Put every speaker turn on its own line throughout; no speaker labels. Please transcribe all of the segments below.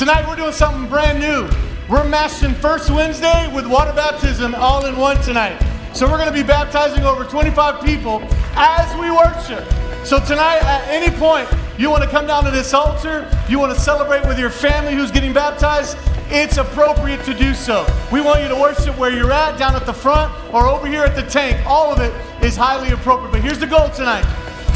Tonight we're doing something brand new. We're mashing First Wednesday with water baptism all in one tonight. So we're going to be baptizing over 25 people as we worship. So tonight, at any point, you want to come down to this altar, you want to celebrate with your family who's getting baptized, it's appropriate to do so. We want you to worship where you're at, down at the front, or over here at the tank. All of it is highly appropriate. But here's the goal tonight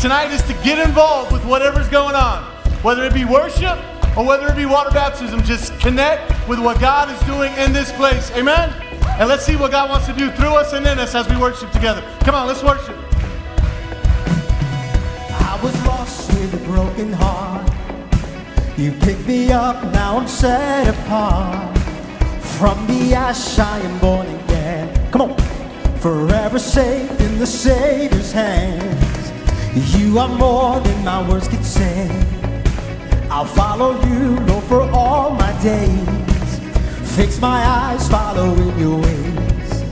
tonight is to get involved with whatever's going on, whether it be worship or whether it be water baptism. Just connect with what God is doing in this place. Amen? And let's see what God wants to do through us and in us as we worship together. Come on, let's worship.
I was lost with a broken heart. You picked me up, now I'm set apart. From the ash I am born again. Come on. Forever safe in the Savior's hands. You are more than my words could say. I'll follow you, Lord, for all my days. Fix my eyes, following your ways.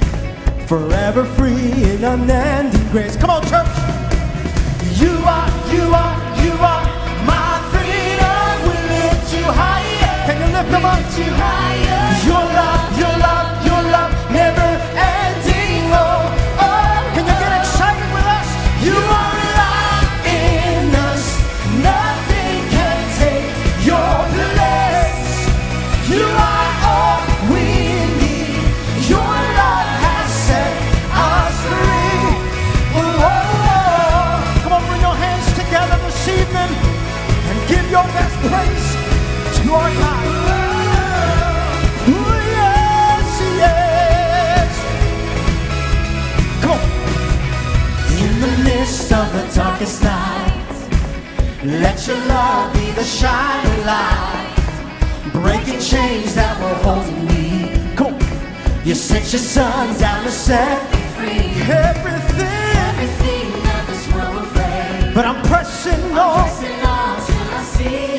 Forever free in unending grace. Come on, church. You are, you are, you are my freedom. We lift you higher. Can you lift them up?
you higher.
Your the darkest night, let your love be the shining light. Breaking chains that were holding me. You sent your son down to set me
Free.
everything.
Everything that this world face.
But I'm pressing on.
Pressing on till I see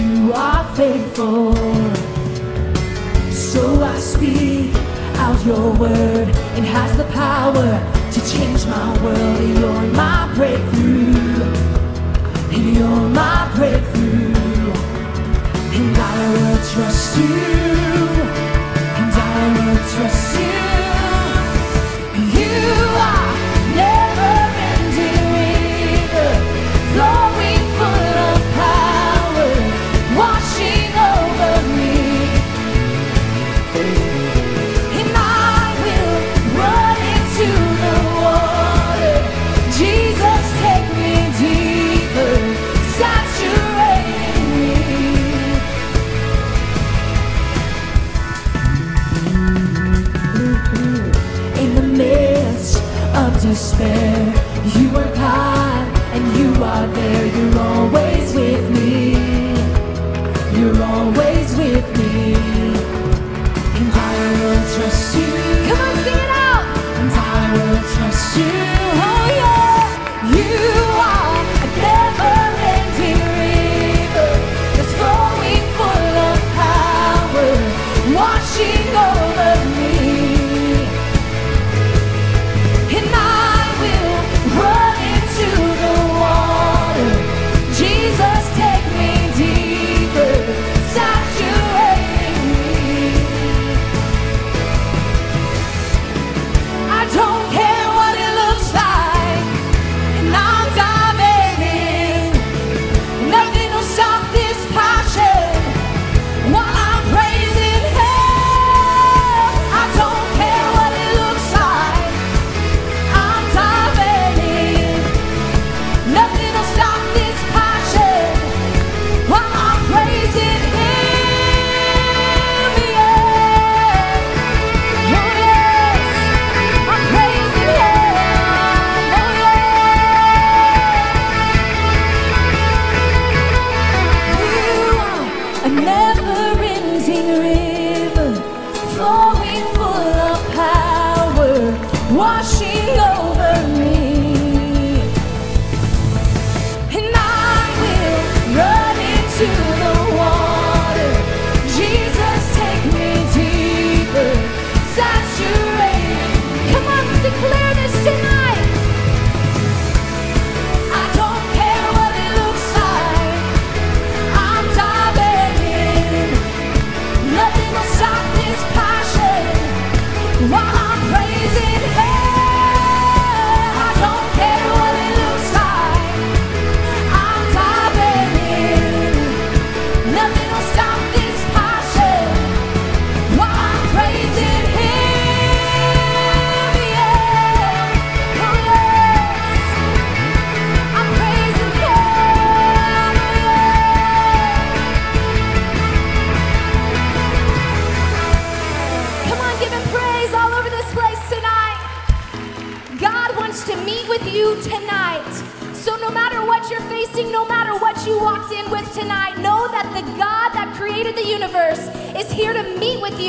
You are
faithful. So I speak out your word. It has the power to change my world. You're my breakthrough. And you're my breakthrough. And I will trust you.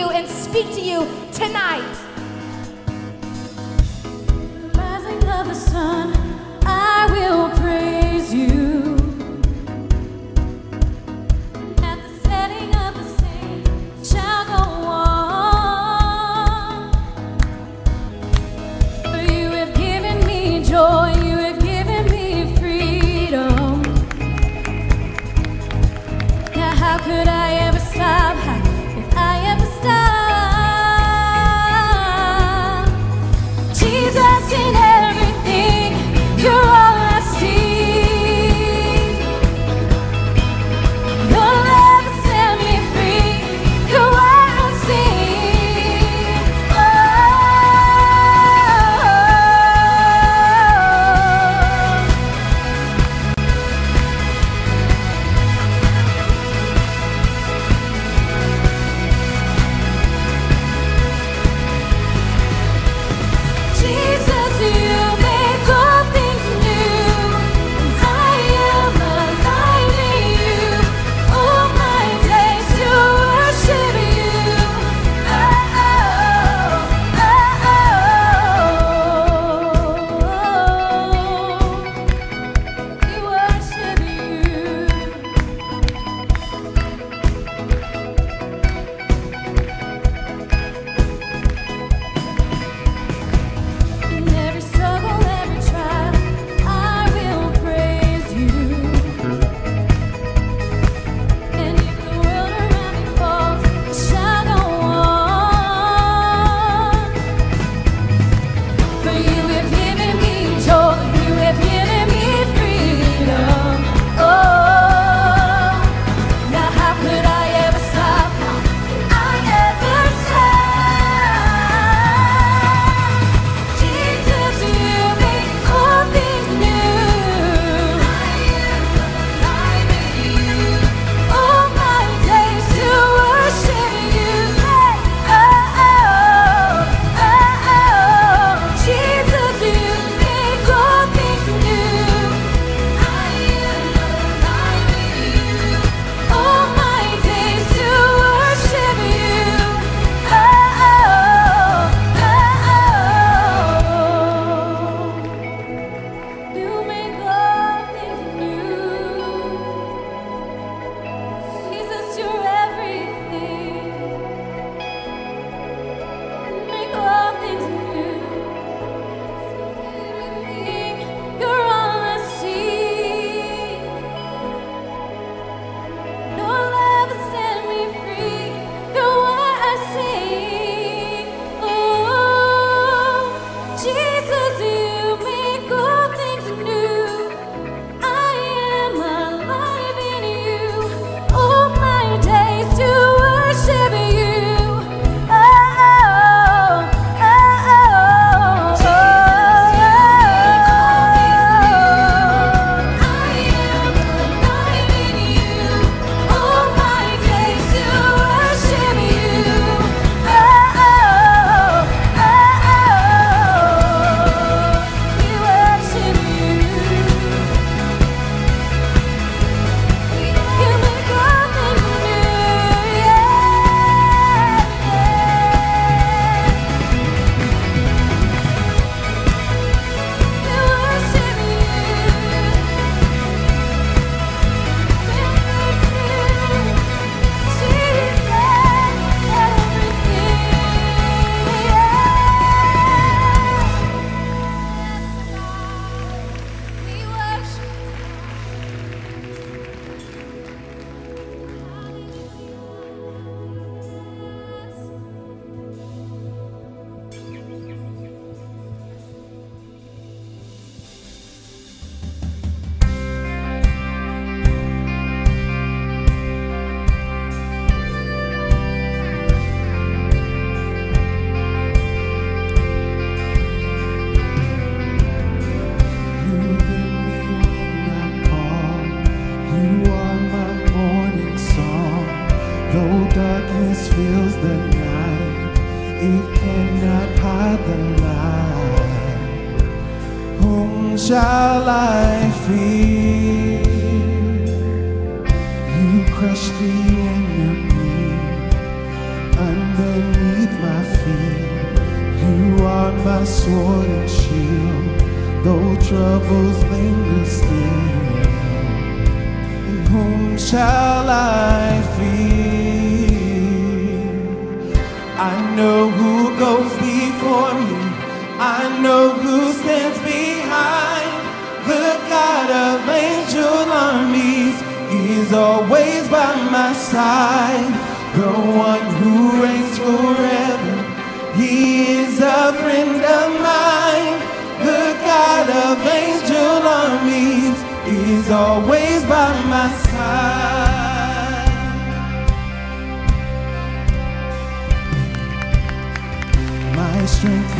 You and speak to you tonight.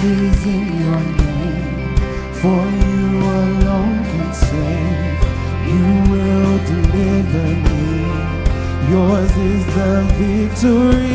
is in your name, for you alone can save. You will deliver me. Yours is the victory.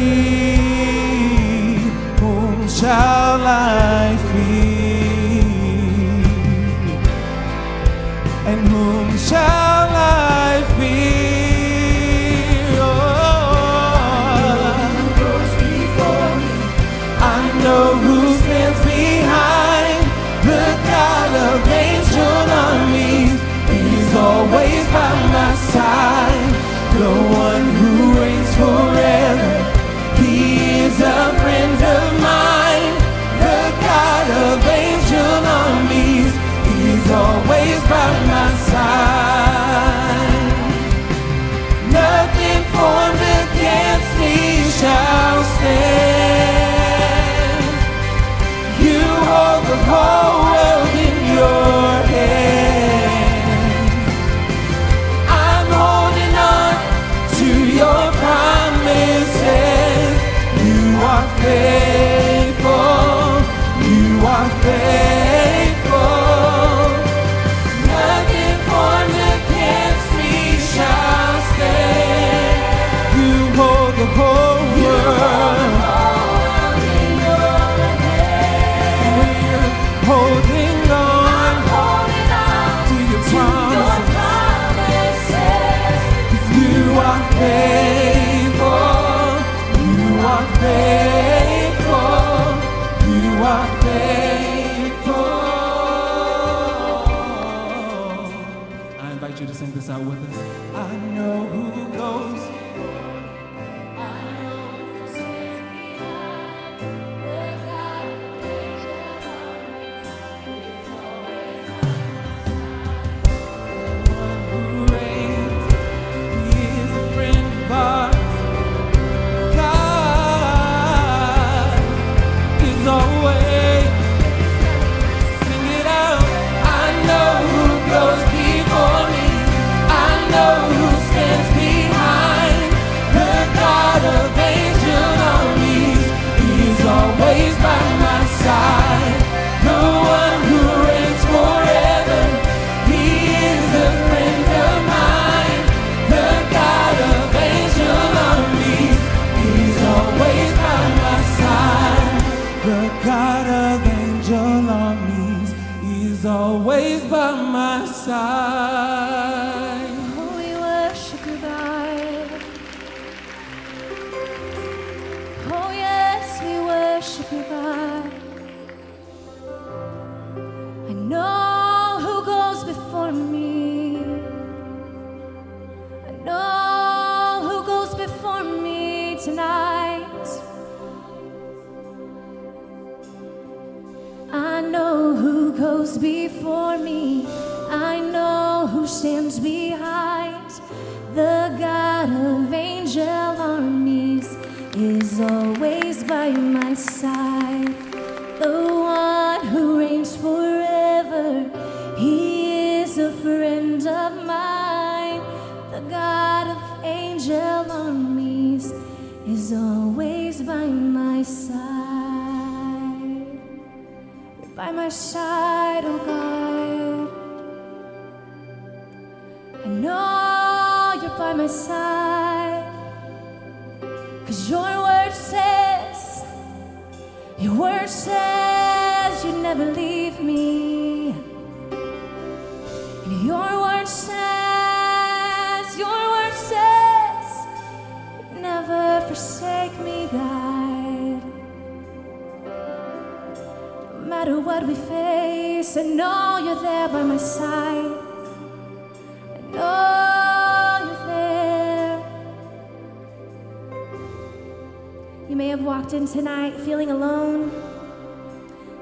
You
may have walked in tonight feeling alone,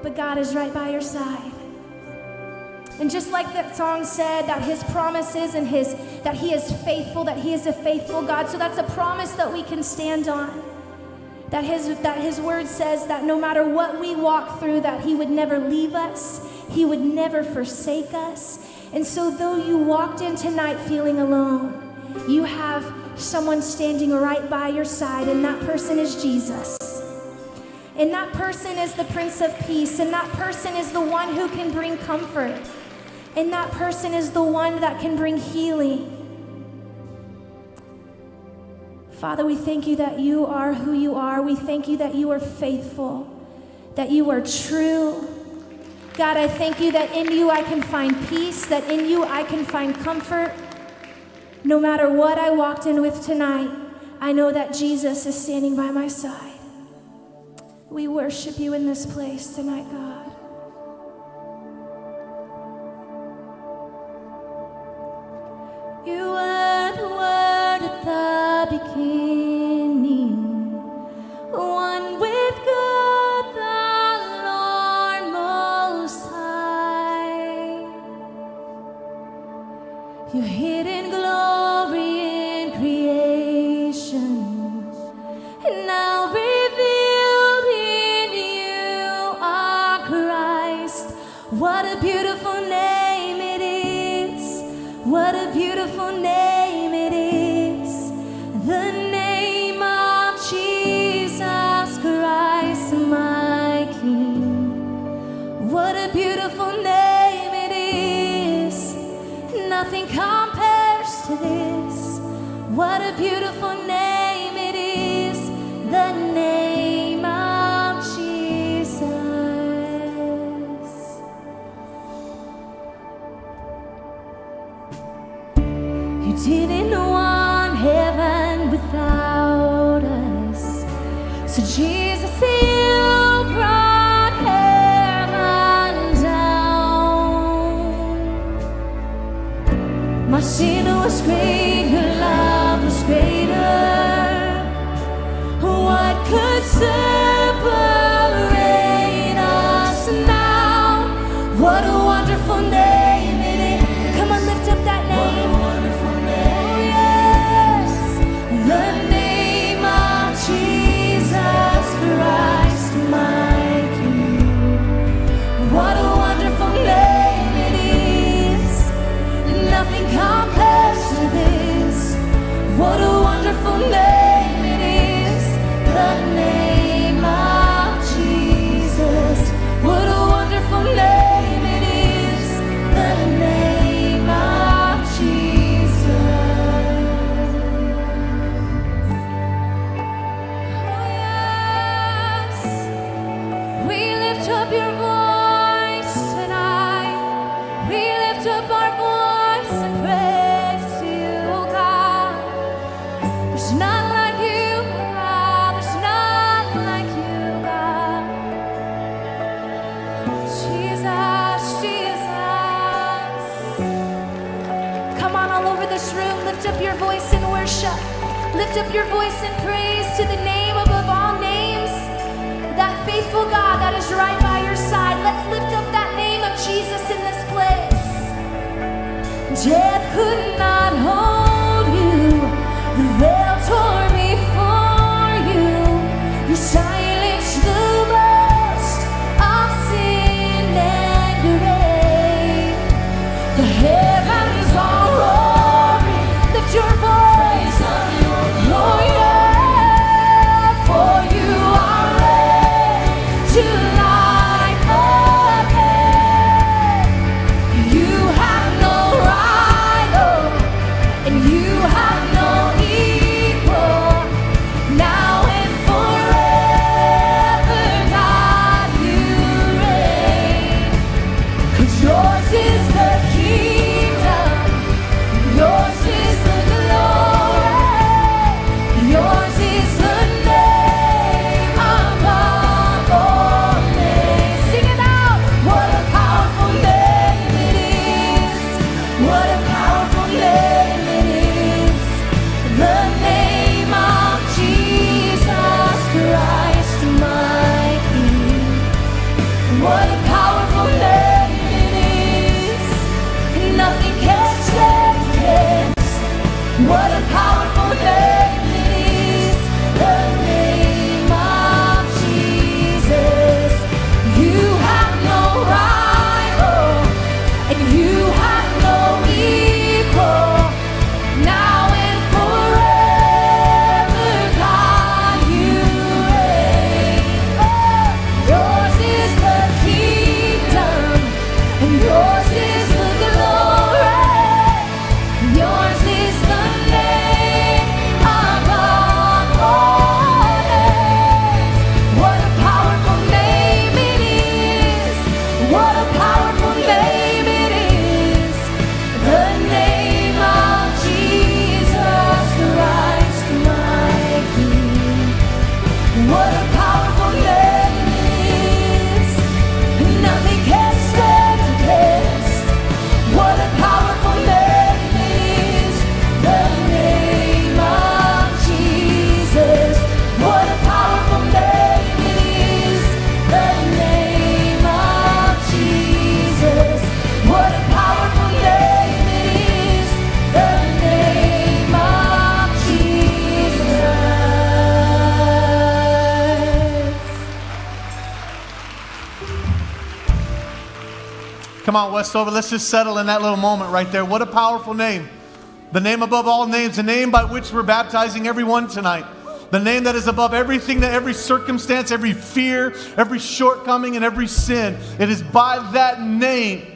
but God is right by your side. And just like that song said, that his promises and his that he is faithful, that he is a faithful God. So that's a promise that we can stand on. That his that his word says that no matter what we walk through, that he would never leave us, he would never forsake us. And so though you walked in tonight feeling alone, you have someone standing right by your side, and that person is Jesus. And that person is the Prince of Peace, and that person is the one who can bring comfort. And that person is the one that can bring healing. Father, we thank you that you are who you are. We thank you that you are faithful, that you are true. God, I thank you that in you I can find peace, that in you I can find comfort. No matter what I walked in with tonight, I know that Jesus is standing by my side. We worship you in this place tonight, God. What a beautiful name it is! The name of Jesus. You didn't want heaven without us. So Jesus, Death
On, Westover, let's just settle in that little moment right there. What a powerful name. The name above all names, the name by which we're baptizing everyone tonight. The name that is above everything, that every circumstance, every fear, every shortcoming, and every sin. It is by that name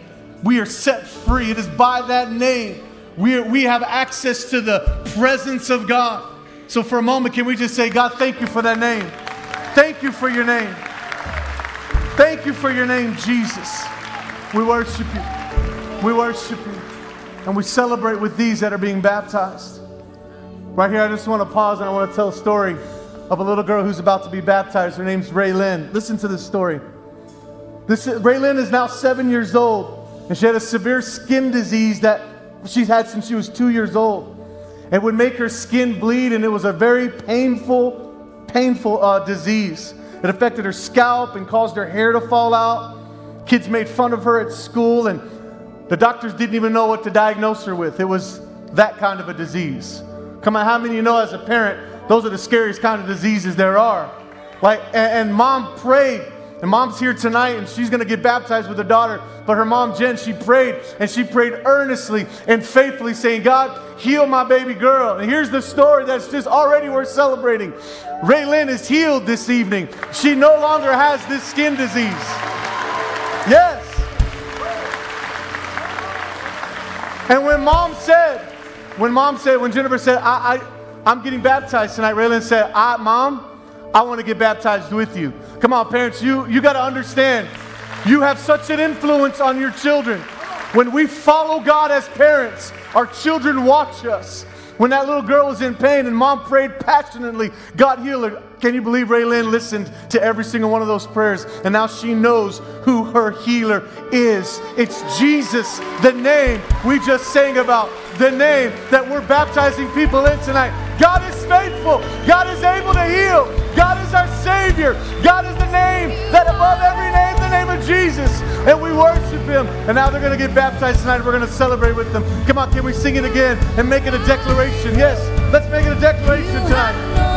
we are set free. It is by that name we, are, we have access to the presence of God. So, for a moment, can we just say, God, thank you for that name? Thank you for your name. Thank you for your name, Jesus. We worship you. We worship you. And we celebrate with these that are being baptized. Right here, I just want to pause and I want to tell a story of a little girl who's about to be baptized. Her name's Ray Lynn. Listen to this story. This Ray Lynn is now seven years old, and she had a severe skin disease that she's had since she was two years old. It would make her skin bleed, and it was a very painful, painful uh, disease. It affected her scalp and caused her hair to fall out. Kids made fun of her at school, and the doctors didn't even know what to diagnose her with. It was that kind of a disease. Come on, how many of you know as a parent, those are the scariest kind of diseases there are? Like, and, and mom prayed, and mom's here tonight, and she's gonna get baptized with her daughter. But her mom, Jen, she prayed, and she prayed earnestly and faithfully, saying, God, heal my baby girl. And here's the story that's just already worth celebrating. Ray Lynn is healed this evening. She no longer has this skin disease. Yes. And when mom said, when mom said, when Jennifer said, I, I, I'm getting baptized tonight, Raylan said, I, Mom, I want to get baptized with you. Come on, parents, you, you got to understand, you have such an influence on your children. When we follow God as parents, our children watch us. When that little girl was in pain and mom prayed passionately, God healed her. Can you believe Raylyn listened to every single one of those prayers? And now she knows who her healer is. It's Jesus, the name we just sang about, the name that we're baptizing people in tonight. God is faithful. God is able to heal. God is our Savior. God is the name that above every name, Jesus. And we worship Him. And now they're going to get baptized tonight. We're going to celebrate with them. Come on, can we sing it again and make it a declaration? Yes, let's make it a declaration tonight.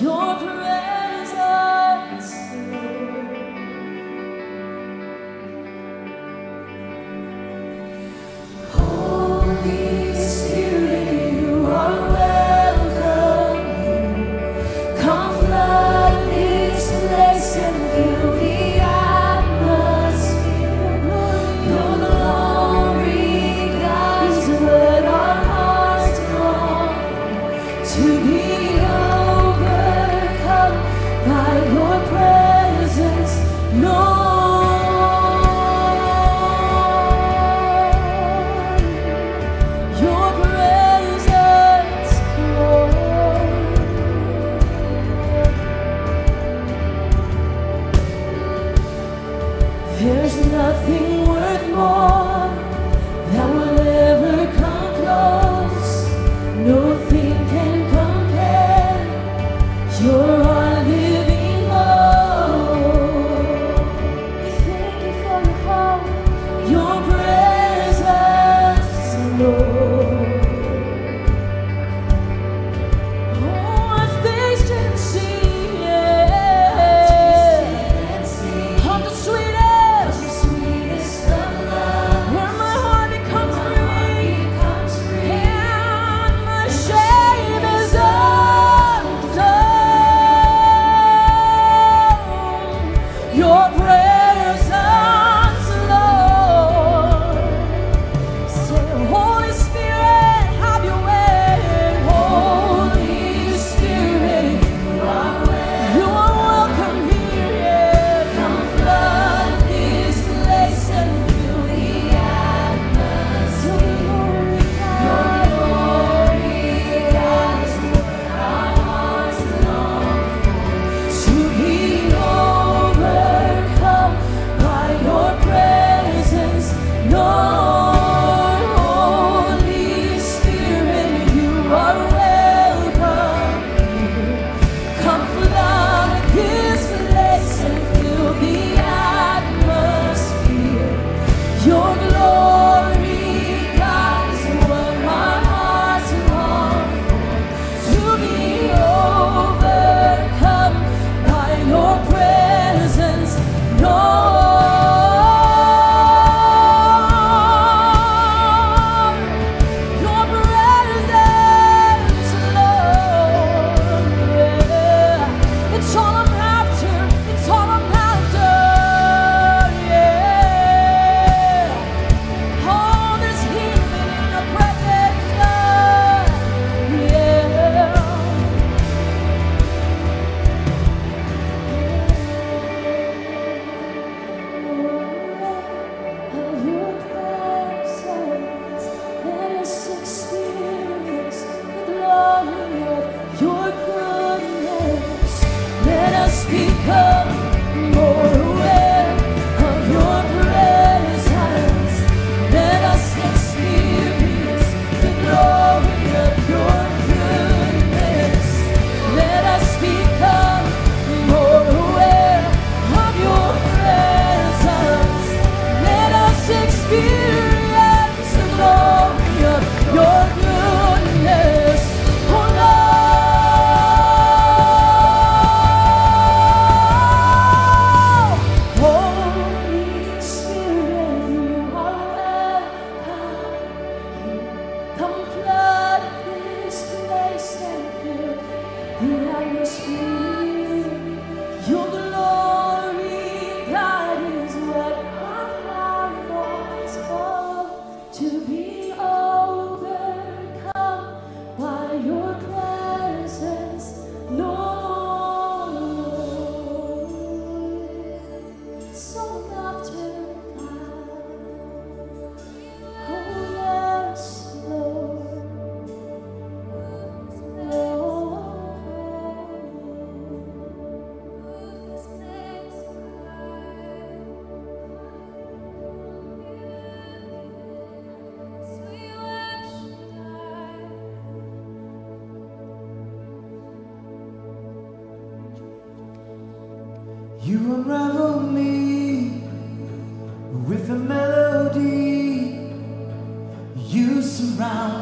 Your
presence, You
unravel me with a melody. You surround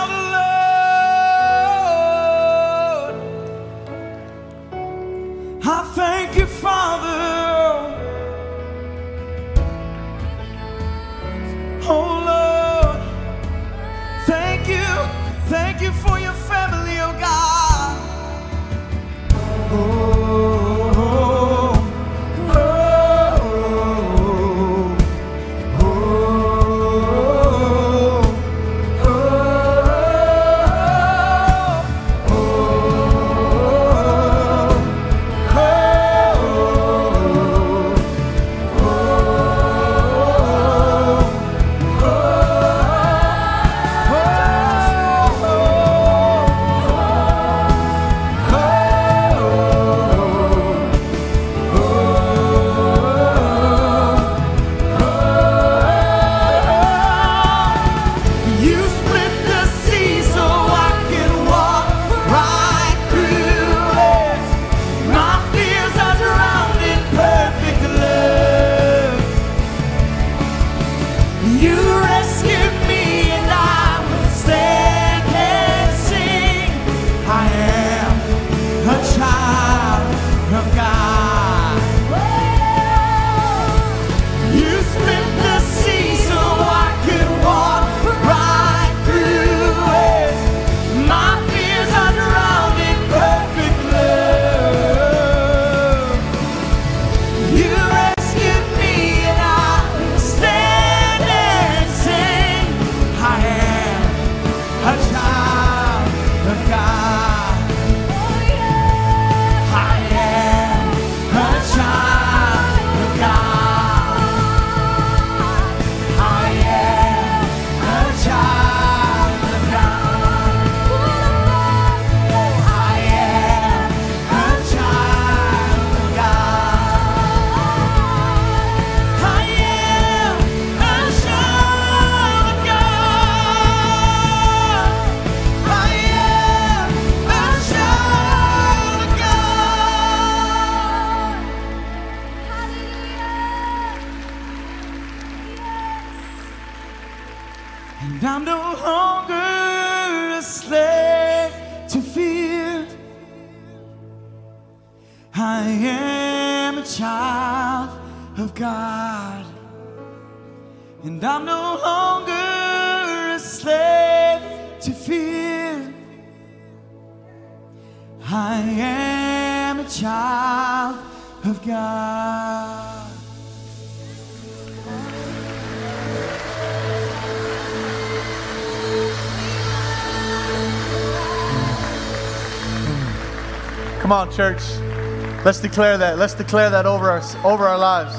Come on,
church. Let's declare that. Let's declare that over our, over our lives.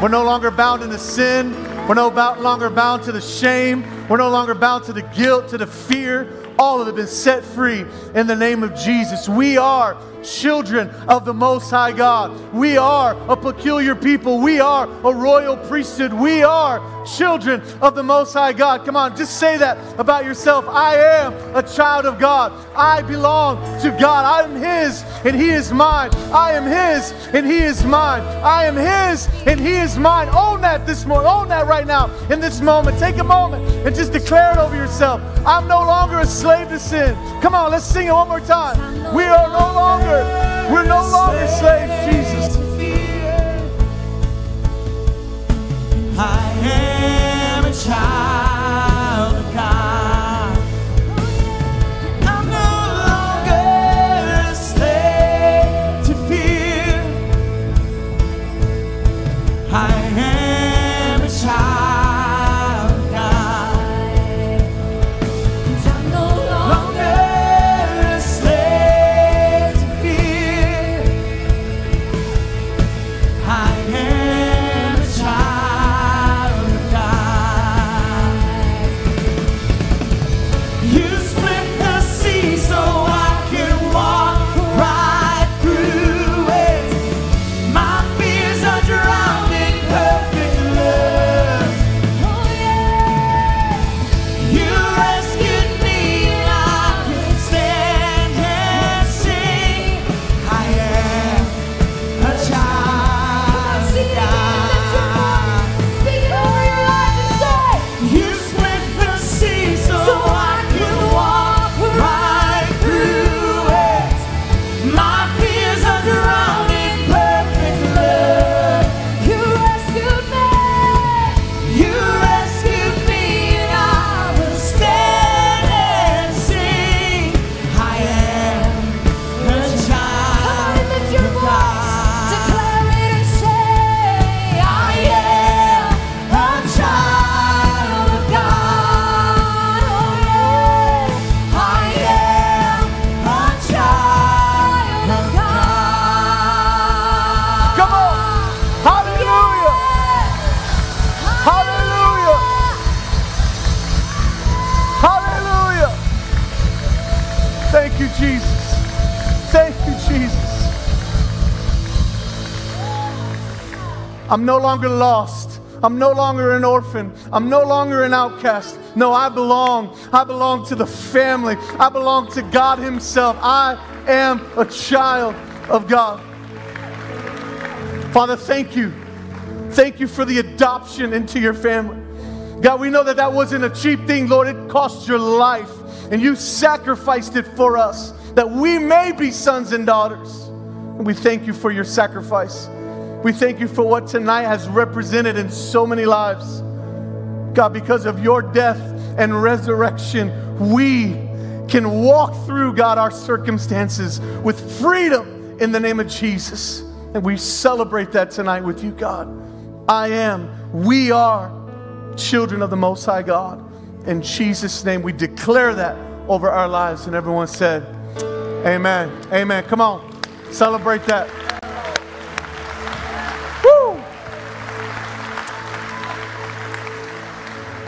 We're no longer bound into sin. We're no longer bound to the shame. We're no longer bound to the guilt, to the fear. All of it been set free in the name of Jesus. We are children of the Most High God. We are a peculiar people. We are a royal priesthood. We are children of the Most High God. Come on, just say that about yourself. I am a child of God. I belong to God. I am His and He is mine. I am His and He is mine. I am His and He is mine. Own that this morning. Own that right now in this moment. Take a moment and just declare it over yourself. I'm no longer a slave to sin. Come on, let's sing it one more time. We are no longer, we're no longer slaves, Jesus.
I am a child no longer
lost. I'm no longer an orphan. I'm no longer an outcast. No, I belong. I belong to the family. I belong to God Himself. I am a child of God. Father, thank you. Thank you for the adoption into your family. God, we know that that wasn't a cheap thing, Lord. It cost your life, and you sacrificed it for us that we may be sons and daughters. And we thank you for your sacrifice. We thank you for what tonight has represented in so many lives. God, because of your death and resurrection, we can walk through, God, our circumstances with freedom in the name of Jesus. And we celebrate that tonight with you, God. I am, we are children of the Most High God. In Jesus' name, we declare that over our lives. And everyone said, Amen. Amen. Come on, celebrate that.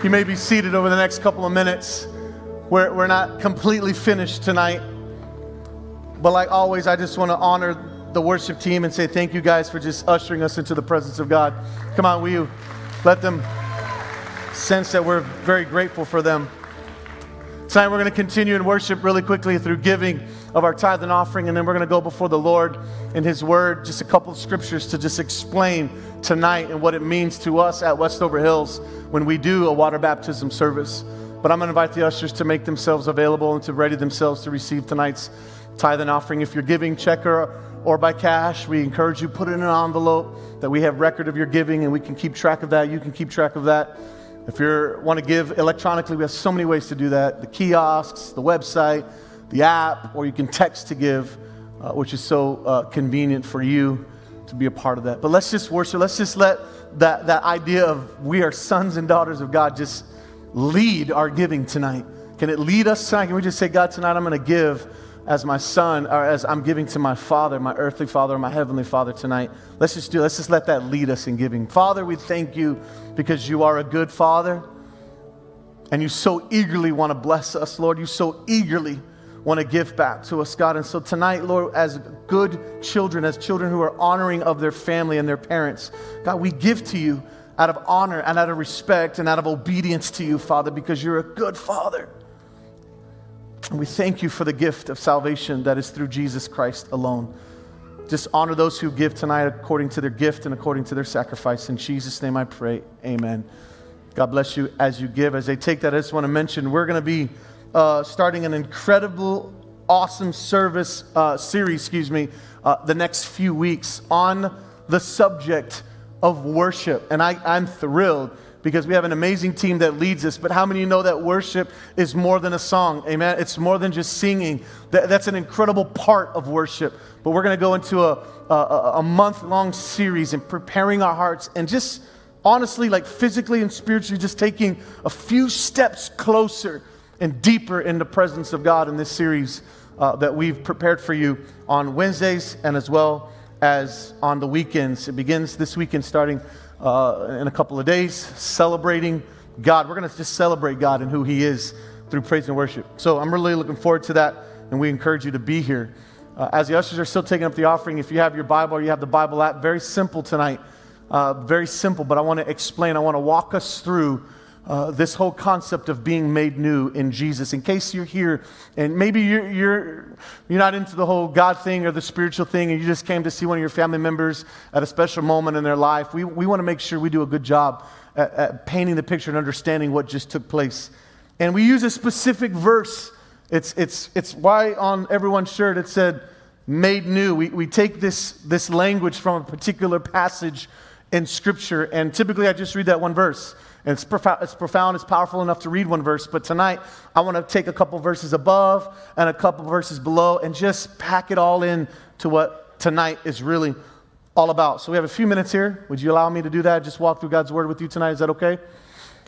You may be seated over the next couple of minutes. We're, we're not completely finished tonight. But like always, I just want to honor the worship team and say thank you guys for just ushering us into the presence of God. Come on, will you let them sense that we're very grateful for them. Tonight we're going to continue in worship really quickly through giving of our tithe and offering, and then we're going to go before the Lord in His Word, just a couple of scriptures to just explain tonight and what it means to us at Westover Hills when we do a water baptism service. But I'm going to invite the ushers to make themselves available and to ready themselves to receive tonight's tithe and offering. If you're giving check or, or by cash, we encourage you put it in an envelope that we have record of your giving and we can keep track of that. You can keep track of that. If you want to give electronically, we have so many ways to do that the kiosks, the website, the app, or you can text to give, uh, which is so uh, convenient for you to be a part of that. But let's just worship. Let's just let that, that idea of we are sons and daughters of God just lead our giving tonight. Can it lead us tonight? Can we just say, God, tonight I'm going to give as my son, or as I'm giving to my father, my earthly father, my heavenly father tonight. Let's just do, let's just let that lead us in giving. Father, we thank you because you are a good father and you so eagerly want to bless us, Lord. You so eagerly want to give back to us, God. And so tonight, Lord, as good children, as children who are honoring of their family and their parents, God, we give to you out of honor and out of respect and out of obedience to you, Father, because you're a good father. And we thank you for the gift of salvation that is through Jesus Christ alone. Just honor those who give tonight according to their gift and according to their sacrifice. In Jesus' name I pray. Amen. God bless you as you give. As they take that, I just want to mention we're going to be uh, starting an incredible, awesome service uh, series, excuse me, uh, the next few weeks on the subject of worship. And I, I'm thrilled because we have an amazing team that leads us. But how many know that worship is more than a song? Amen. It's more than just singing. That, that's an incredible part of worship. But we're going to go into a, a, a month long series and preparing our hearts and just honestly, like physically and spiritually, just taking a few steps closer and deeper in the presence of God in this series uh, that we've prepared for you on Wednesdays and as well as on the weekends. It begins this weekend starting uh, in a couple of days, celebrating God. We're going to just celebrate God and who He is through praise and worship. So I'm really looking forward to that, and we encourage you to be here. Uh, as the ushers are still taking up the offering, if you have your Bible or you have the Bible app, very simple tonight. Uh, very simple, but I want to explain, I want to walk us through uh, this whole concept of being made new in Jesus. In case you're here and maybe you're, you're, you're not into the whole God thing or the spiritual thing and you just came to see one of your family members at a special moment in their life, we, we want to make sure we do a good job at, at painting the picture and understanding what just took place. And we use a specific verse. It's, it's, it's why on everyone's shirt it said, made new. We, we take this, this language from a particular passage in Scripture, and typically I just read that one verse. And it's, profound, it's profound, it's powerful enough to read one verse, but tonight I want to take a couple verses above and a couple verses below and just pack it all in to what tonight is really all about. So we have a few minutes here. Would you allow me to do that? Just walk through God's word with you tonight. Is that okay?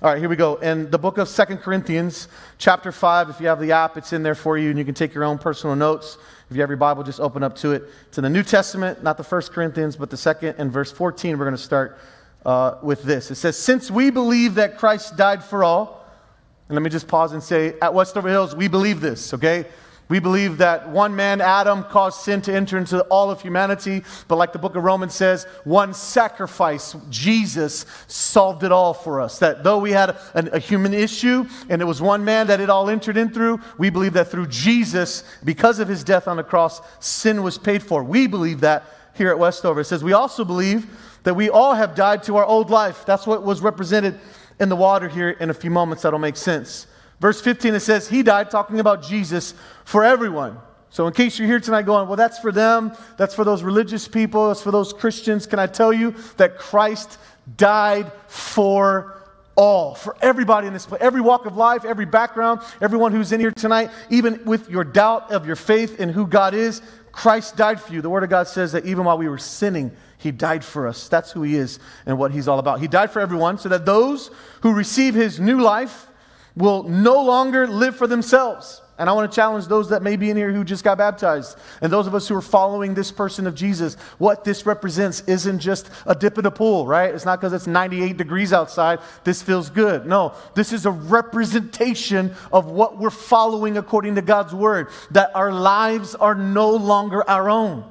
All right, here we go. In the book of Second Corinthians, chapter 5, if you have the app, it's in there for you, and you can take your own personal notes. If you have your Bible, just open up to it. It's in the New Testament, not the First Corinthians, but the second, and verse 14, we're going to start uh, with this. It says, Since we believe that Christ died for all, and let me just pause and say, at Westover Hills, we believe this, okay? We believe that one man, Adam, caused sin to enter into all of humanity, but like the book of Romans says, one sacrifice, Jesus, solved it all for us. That though we had a, a, human issue and it was one man that it all entered in through, we believe that through Jesus, because of his death on the cross, sin was paid for. We believe that here at Westover. It says, We also believe that we all have died to our old life. That's what was represented in the water here in a few moments. That'll make sense. Verse 15, it says, He died, talking about Jesus, for everyone. So, in case you're here tonight going, well, that's for them, that's for those religious people, that's for those Christians, can I tell you that Christ died for all, for everybody in this place, every walk of life, every background, everyone who's in here tonight, even with your doubt of your faith in who God is, Christ died for you. The Word of God says that even while we were sinning, He died for us. That's who He is and what He's all about. He died for everyone so that those who receive His new life will no longer live for themselves. And I want to challenge those that may be in here who just got baptized and those of us who are following this person of Jesus. What this represents isn't just a dip in a pool, right? It's not because it's 98 degrees outside, this feels good. No, this is a representation of what we're following according to God's word, that our lives are no longer our own.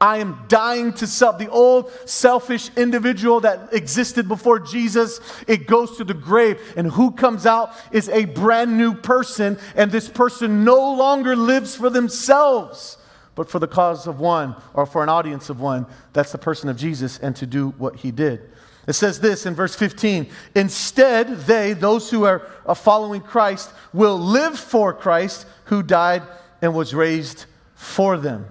I am dying to self. The old selfish individual that existed before Jesus, it goes to the grave. And who comes out is a brand new person. And this person no longer lives for themselves, but for the cause of one or for an audience of one. That's the person of Jesus and to do what he did. It says this in verse 15 Instead, they, those who are following Christ, will live for Christ who died and was raised for them.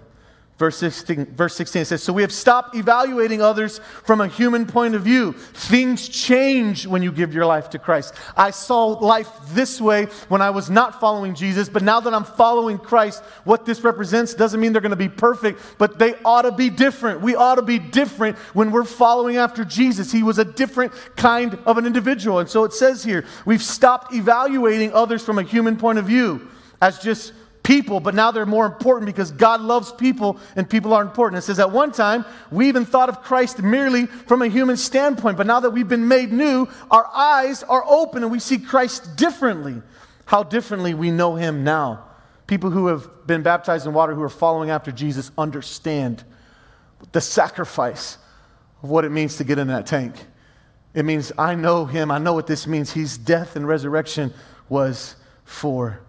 Verse 16, verse 16 says, So we have stopped evaluating others from a human point of view. Things change when you give your life to Christ. I saw life this way when I was not following Jesus, but now that I'm following Christ, what this represents doesn't mean they're going to be perfect, but they ought to be different. We ought to be different when we're following after Jesus. He was a different kind of an individual. And so it says here, we've stopped evaluating others from a human point of view as just people, but now they're more important because God loves people and people are important. It says at one time, we even thought of Christ merely from a human standpoint, but now that we've been made new, our eyes are open and we see Christ differently. How differently we know him now. People who have been baptized in water, who are following after Jesus, understand the sacrifice of what it means to get in that tank. It means I know him, I know what this means. His death and resurrection was for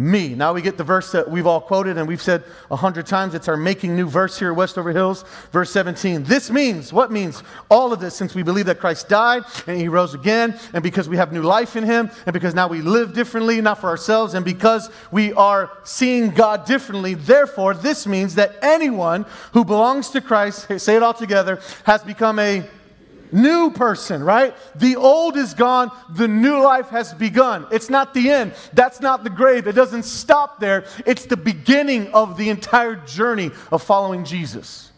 me. Now we get the verse that we've all quoted and we've said a hundred times. It's our making new verse here at Westover Hills, verse 17. This means, what means? All of this since we believe that Christ died and he rose again, and because we have new life in him, and because now we live differently, not for ourselves, and because we are seeing God differently. Therefore, this means that anyone who belongs to Christ, say it all together, has become a new person, right? The old is gone, the new life has begun. It's not the end. That's not the grave. It doesn't stop there. It's the beginning of the entire journey of following Jesus.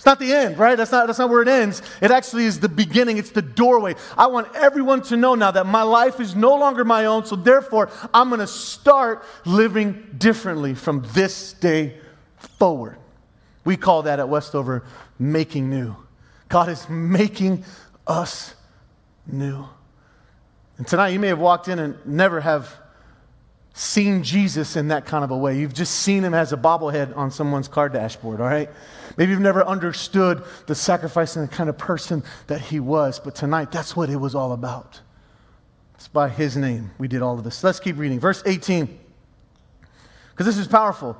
It's not the end, right? That's not, that's not where it ends. It actually is the beginning, it's the doorway. I want everyone to know now that my life is no longer my own, so therefore I'm going to start living differently from this day forward. We call that at Westover making new. God is making us new. And tonight you may have walked in and never have seen Jesus in that kind of a way. You've just seen him as a bobblehead on someone's car dashboard, all right? Maybe you've never understood the sacrifice and the kind of person that he was, but tonight that's what it was all about. It's by his name we did all of this. Let's keep reading. Verse 18, because this is powerful.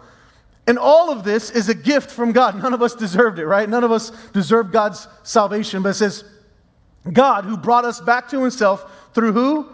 And all of this is a gift from God. None of us deserved it, right? None of us deserve God's salvation. But it says, God who brought us back to himself through who?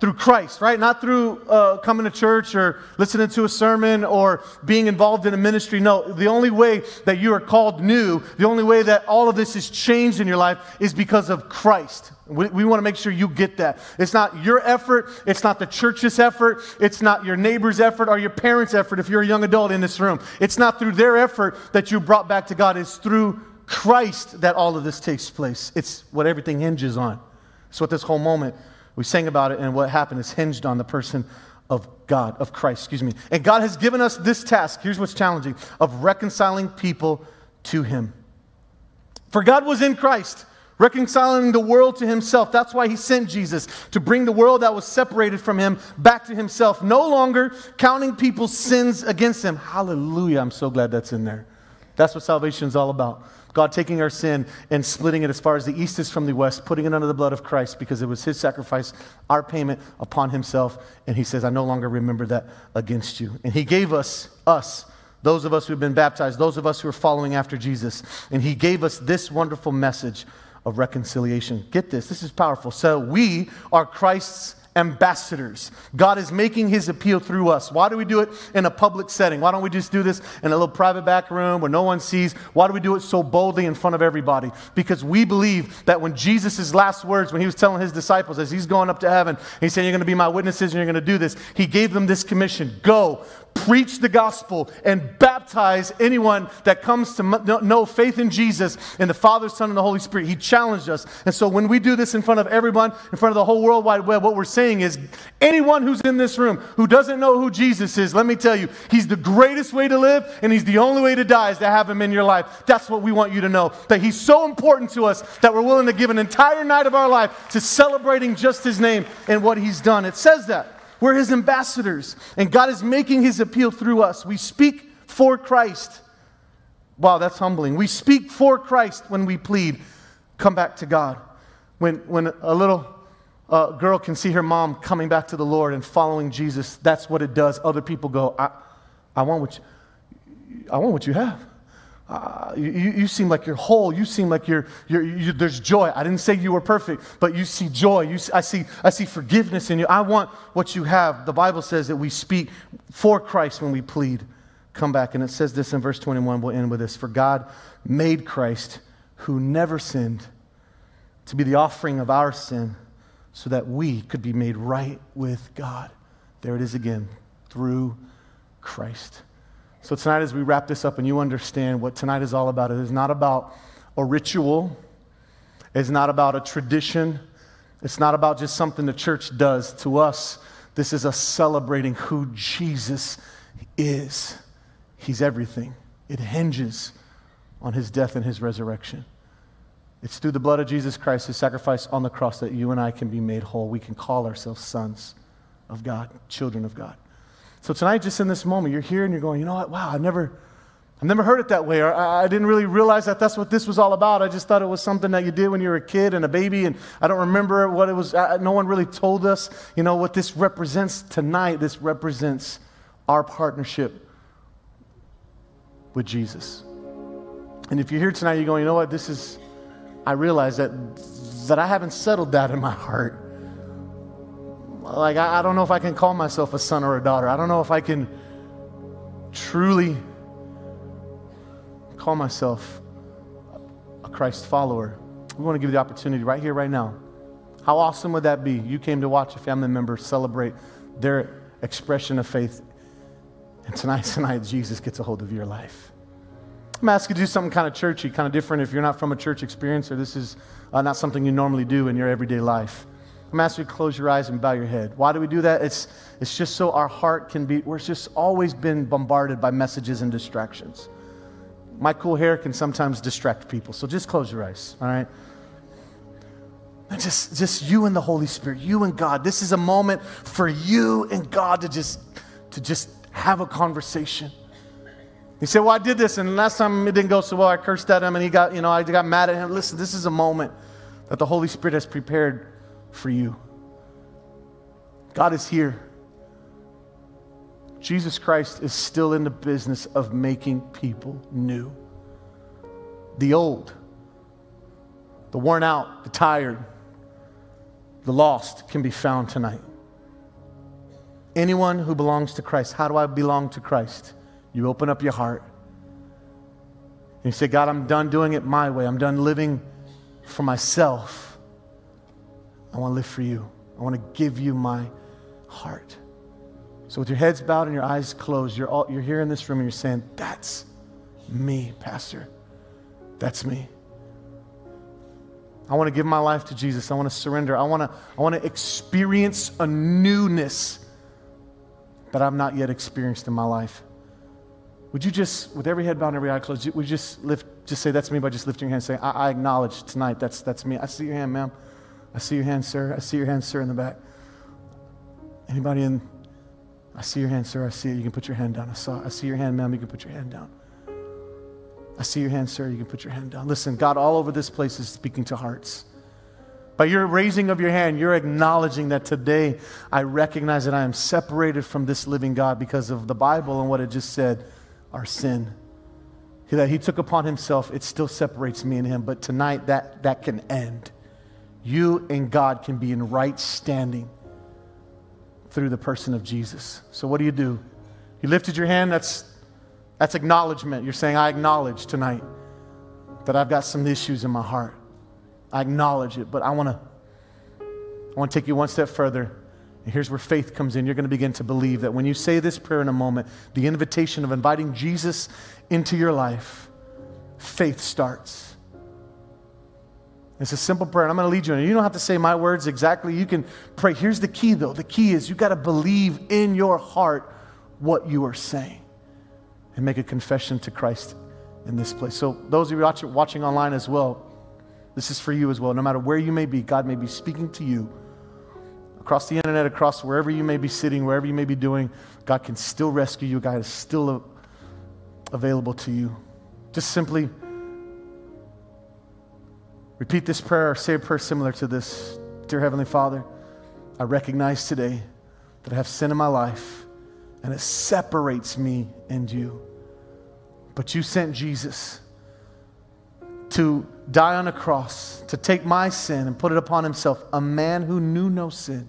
Through Christ, right? Not through uh, coming to church or listening to a sermon or being involved in a ministry. No, the only way that you are called new, the only way that all of this is changed in your life is because of Christ. We, we want to make sure you get that. It's not your effort, it's not the church's effort, it's not your neighbor's effort or your parents' effort if you're a young adult in this room. It's not through their effort that you brought back to God, it's through Christ that all of this takes place. It's what everything hinges on. It's what this whole moment, we sang about it, and what happened is hinged on the person of God, of Christ, excuse me. And God has given us this task, here's what's challenging, of reconciling people to Him. For God was in Christ, reconciling the world to Himself. That's why He sent Jesus, to bring the world that was separated from Him back to Himself, no longer counting people's sins against Him. Hallelujah. I'm so glad that's in there. That's what salvation is all about. God taking our sin and splitting it as far as the east is from the west, putting it under the blood of Christ because it was his sacrifice, our payment upon himself. And he says, I no longer remember that against you. And he gave us, us, those of us who have been baptized, those of us who are following after Jesus, and he gave us this wonderful message of reconciliation. Get this, this is powerful. So we are Christ's ambassadors. God is making his appeal through us. Why do we do it in a public setting? Why don't we just do this in a little private back room where no one sees? Why do we do it so boldly in front of everybody? Because we believe that when Jesus' last words, when he was telling his disciples as he's going up to heaven, he said, You're going to be my witnesses and you're going to do this. He gave them this commission go, preach the gospel and baptize anyone that comes to know faith in Jesus and the Father, Son, and the Holy Spirit. He challenged us. And so when we do this in front of everyone, in front of the whole World Wide Web, what we're saying is anyone who's in this room who doesn't know who Jesus is, let me tell you, he's the greatest way to live and he's the only way to die is to have him in your life. That's what we want you to know. That he's so important to us that we're willing to give an entire night of our life to celebrating just his name and what he's done. It says that. We're his ambassadors, and God is making his appeal through us. We speak for Christ. Wow, that's humbling. We speak for Christ when we plead, come back to God. When, when a little uh, girl can see her mom coming back to the Lord and following Jesus, that's what it does. Other people go, I, I, want, what you, I want what you have. Uh, you, you seem like you're whole. You seem like you're, you're you, there's joy. I didn't say you were perfect, but you see joy. You, I, see, I see forgiveness in you. I want what you have. The Bible says that we speak for Christ when we plead. Come back. And it says this in verse 21. We'll end with this. For God made Christ, who never sinned, to be the offering of our sin so that we could be made right with God. There it is again, through Christ. So, tonight, as we wrap this up and you understand what tonight is all about, it is not about a ritual, it's not about a tradition, it's not about just something the church does. To us, this is a celebrating who Jesus is. He's everything, it hinges on his death and his resurrection. It's through the blood of Jesus Christ, his sacrifice on the cross, that you and I can be made whole. We can call ourselves sons of God, children of God. So tonight, just in this moment, you're here and you're going, you know what? Wow, I've never, I've never heard it that way. Or I, I didn't really realize that that's what this was all about. I just thought it was something that you did when you were a kid and a baby, and I don't remember what it was. I, no one really told us, you know, what this represents tonight. This represents our partnership with Jesus. And if you're here tonight, you're going, you know what? This is I realize that, that I haven't settled that in my heart. Like, I, I don't know if I can call myself a son or a daughter. I don't know if I can truly call myself a Christ follower. We want to give you the opportunity right here, right now. How awesome would that be? You came to watch a family member celebrate their expression of faith. And tonight, tonight, Jesus gets a hold of your life. I'm asking you to do something kind of churchy, kind of different if you're not from a church experience or this is uh, not something you normally do in your everyday life. I'm asking you to close your eyes and bow your head. Why do we do that? It's, it's just so our heart can be, we're just always been bombarded by messages and distractions. My cool hair can sometimes distract people, so just close your eyes, all right? And just, just you and the Holy Spirit, you and God. This is a moment for you and God to just, to just have a conversation. He said, Well, I did this, and last time it didn't go so well. I cursed at him, and he got, you know, I got mad at him. Listen, this is a moment that the Holy Spirit has prepared for you. God is here. Jesus Christ is still in the business of making people new. The old, the worn out, the tired, the lost can be found tonight. Anyone who belongs to Christ, how do I belong to Christ? You open up your heart. And you say, God, I'm done doing it my way. I'm done living for myself. I want to live for you. I want to give you my heart. So, with your heads bowed and your eyes closed, you're, all, you're here in this room and you're saying, That's me, Pastor. That's me. I want to give my life to Jesus. I want to surrender. I want to, I want to experience a newness that I've not yet experienced in my life. Would you just, with every head bowed and every eye closed, would you just lift, just say that's me by just lifting your hand, and saying, I, I acknowledge tonight that's that's me. I see your hand, ma'am. I see your hand, sir. I see your hand, sir, in the back. Anybody in? I see your hand, sir. I see it. You can put your hand down. I saw. I see your hand, ma'am. You can put your hand down. I see your hand, sir. You can put your hand down. Listen, God all over this place is speaking to hearts. By your raising of your hand, you're acknowledging that today I recognize that I am separated from this living God because of the Bible and what it just said our sin. That he took upon himself, it still separates me and him, but tonight that, that can end. You and God can be in right standing through the person of Jesus. So, what do you do? You lifted your hand, that's, that's acknowledgement. You're saying, I acknowledge tonight that I've got some issues in my heart. I acknowledge it, but I want to I want to take you one step further. And here's where faith comes in. You're going to begin to believe that when you say this prayer in a moment, the invitation of inviting Jesus into your life, faith starts. It's a simple prayer, and I'm going to lead you in. You don't have to say my words exactly. You can pray. Here's the key, though. The key is you got to believe in your heart what you are saying and make a confession to Christ in this place. So, those of you watching online as well, this is for you as well. No matter where you may be, God may be speaking to you across the internet, across wherever you may be sitting, wherever you may be doing, God can still rescue you. God is still available to you. just simply repeat this prayer or say a prayer similar to this. Dear Heavenly Father, I recognize today that I have sin in my life and it separates me and you. But you sent Jesus to die on a cross, to take my sin and put it upon himself. A man who knew no sin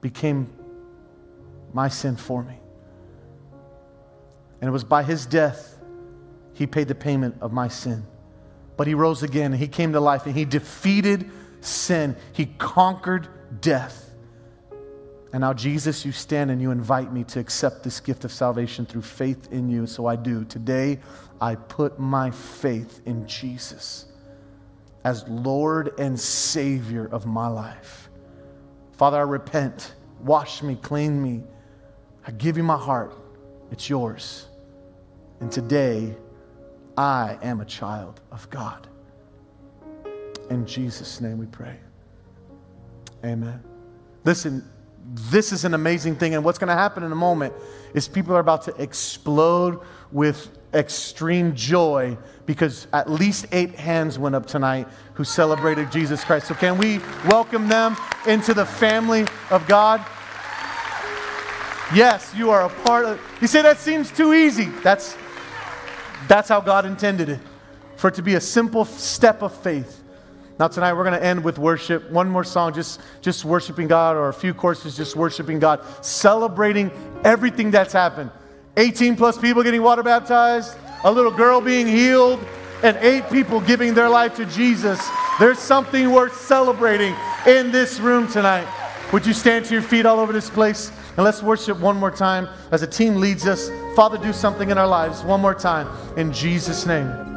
became my sin for me. And it was by his death he paid the payment of my sin. But he rose again and he came to life and he defeated sin. He conquered death. And now, Jesus, you stand and you invite me to accept this gift of salvation through faith in you. So I do. Today, I put my faith in Jesus as Lord and Savior of my life. Father, I repent. Wash me, clean me. I give you my heart. It's yours. And today, I am a child of God. In Jesus' name we pray. Amen. Listen, this is an amazing thing. And what's going to happen in a moment is people are about to explode with extreme joy because at least eight hands went up tonight who celebrated Jesus Christ. So, can we welcome them into the family of God? Yes, you are a part of. You say that seems too easy. That's that's how God intended it, for it to be a simple step of faith. Now tonight we're going to end with worship. One more song, just just worshiping God, or a few courses, just worshiping God, celebrating everything that's happened. 18 plus people getting water baptized, a little girl being healed, and eight people giving their life to Jesus. There's something worth celebrating in this room tonight. Would you stand to your feet all over this place? And let's worship one more time as a team leads us. Father, do something in our lives one more time in Jesus' name.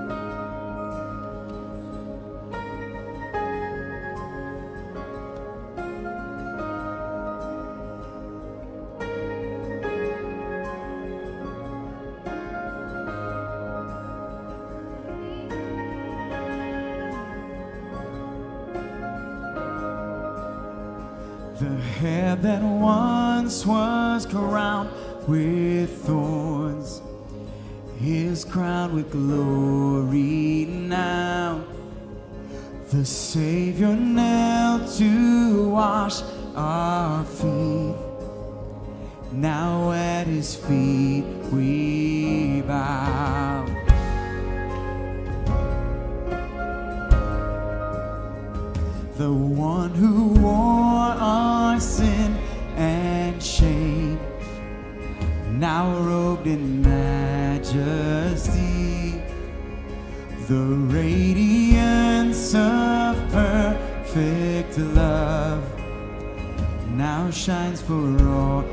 Once was crowned with thorns is crowned with glory now. The Savior knelt to wash our feet. Now at his feet we bow. the one who wore shame, now robed in majesty, the radiance of perfect love now shines for all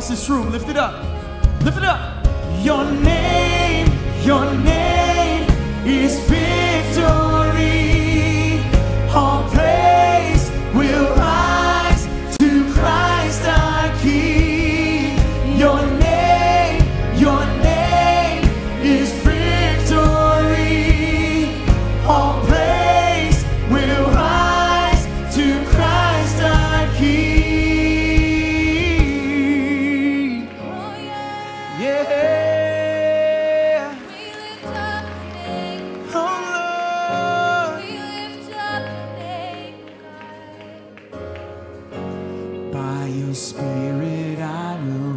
across this room, lift it up. Lift it up. Your name, your name is victory.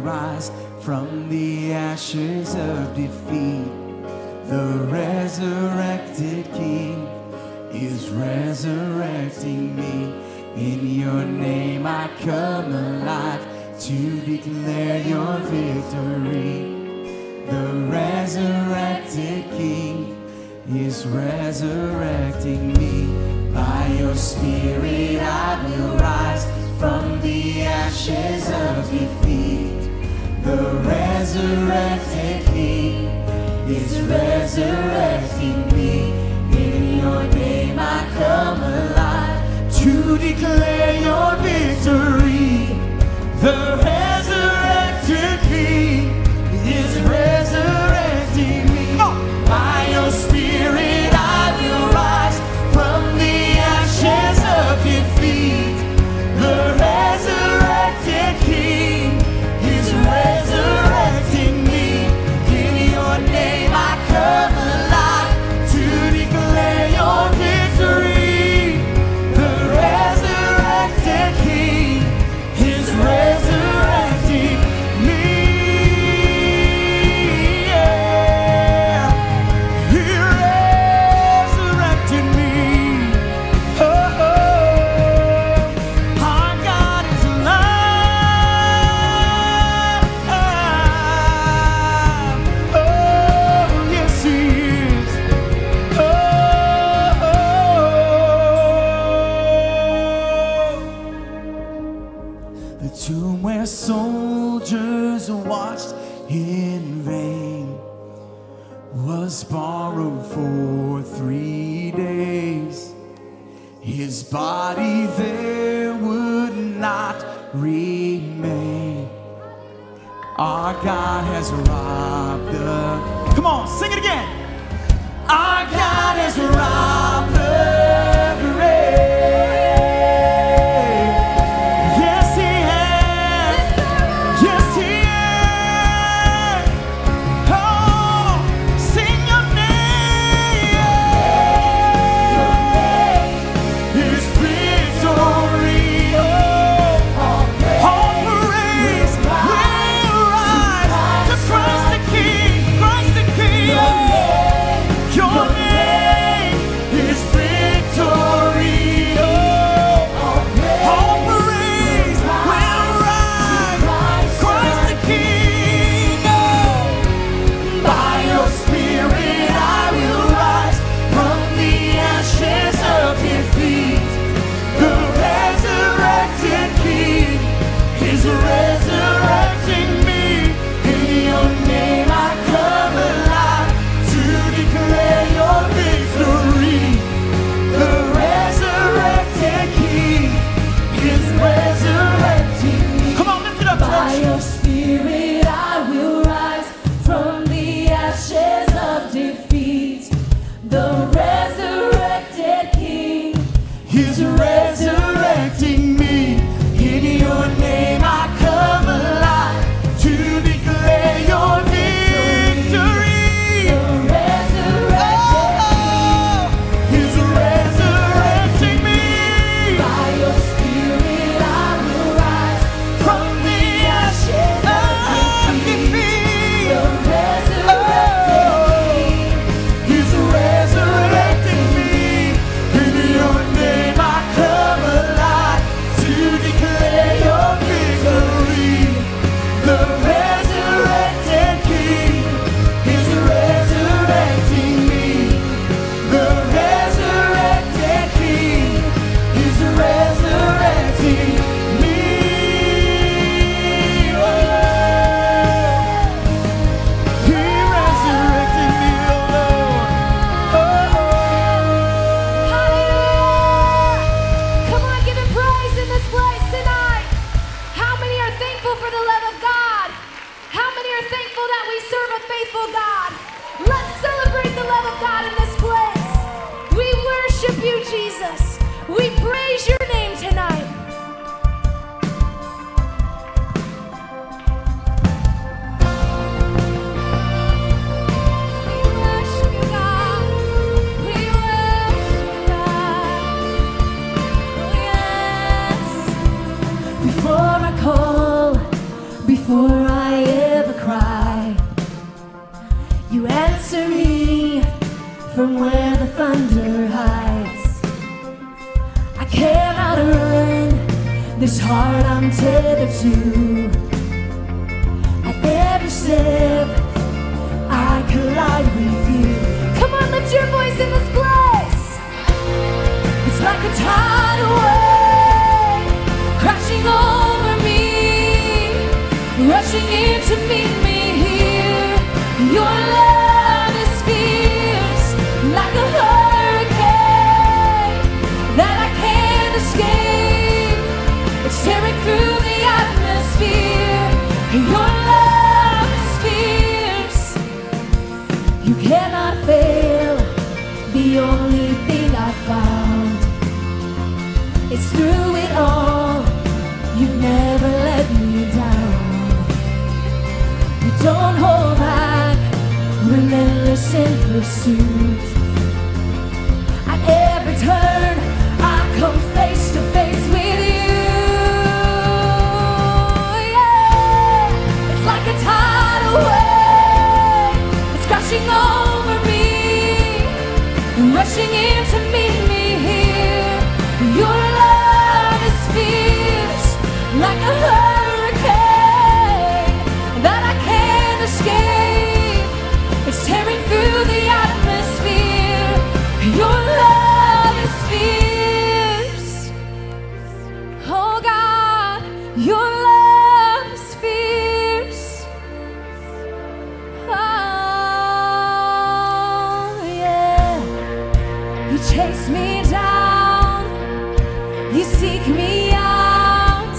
rise from the ashes of defeat. The resurrected King is resurrecting me. In your name I come alive to declare your victory. The resurrected King is resurrecting me. By your spirit I will rise from the ashes of defeat. The resurrected He is resurrecting me. In your name I come alive to declare your victory. The resurrected He is resurrecting
where the thunder hides. I cannot run this heart I'm tethered to. At every step, I collide with you. Come on, lift your voice in this place. It's like a tidal wave crashing over me, rushing into me relentless in pursuit. At every turn, I come face to face with you. Yeah, it's like a tidal wave. It's crashing over me, rushing in to me chase me down, you seek me out.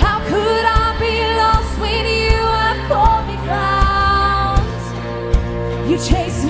How could I be lost when you have called me found? You chase me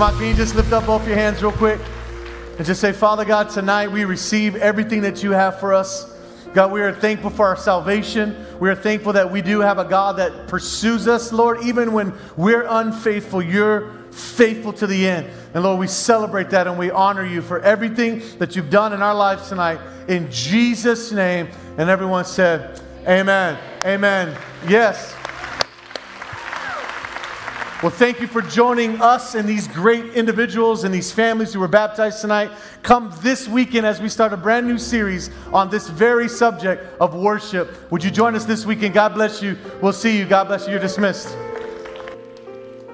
Come on, can you just lift up both your hands real quick and just say, Father God, tonight we receive everything that you have for us. God, we are thankful for our salvation. We are thankful that we do have a God that pursues us, Lord, even when we're unfaithful. You're faithful to the end. And Lord, we celebrate that and we honor you for everything that you've done in our lives tonight. In Jesus' name. And everyone said, Amen. Amen. Yes. Well, thank you for joining us and these great individuals and these families who were baptized tonight. Come this weekend as we start a brand new series on this very subject of worship. Would you join us this weekend? God bless you. We'll see you. God bless you. You're dismissed.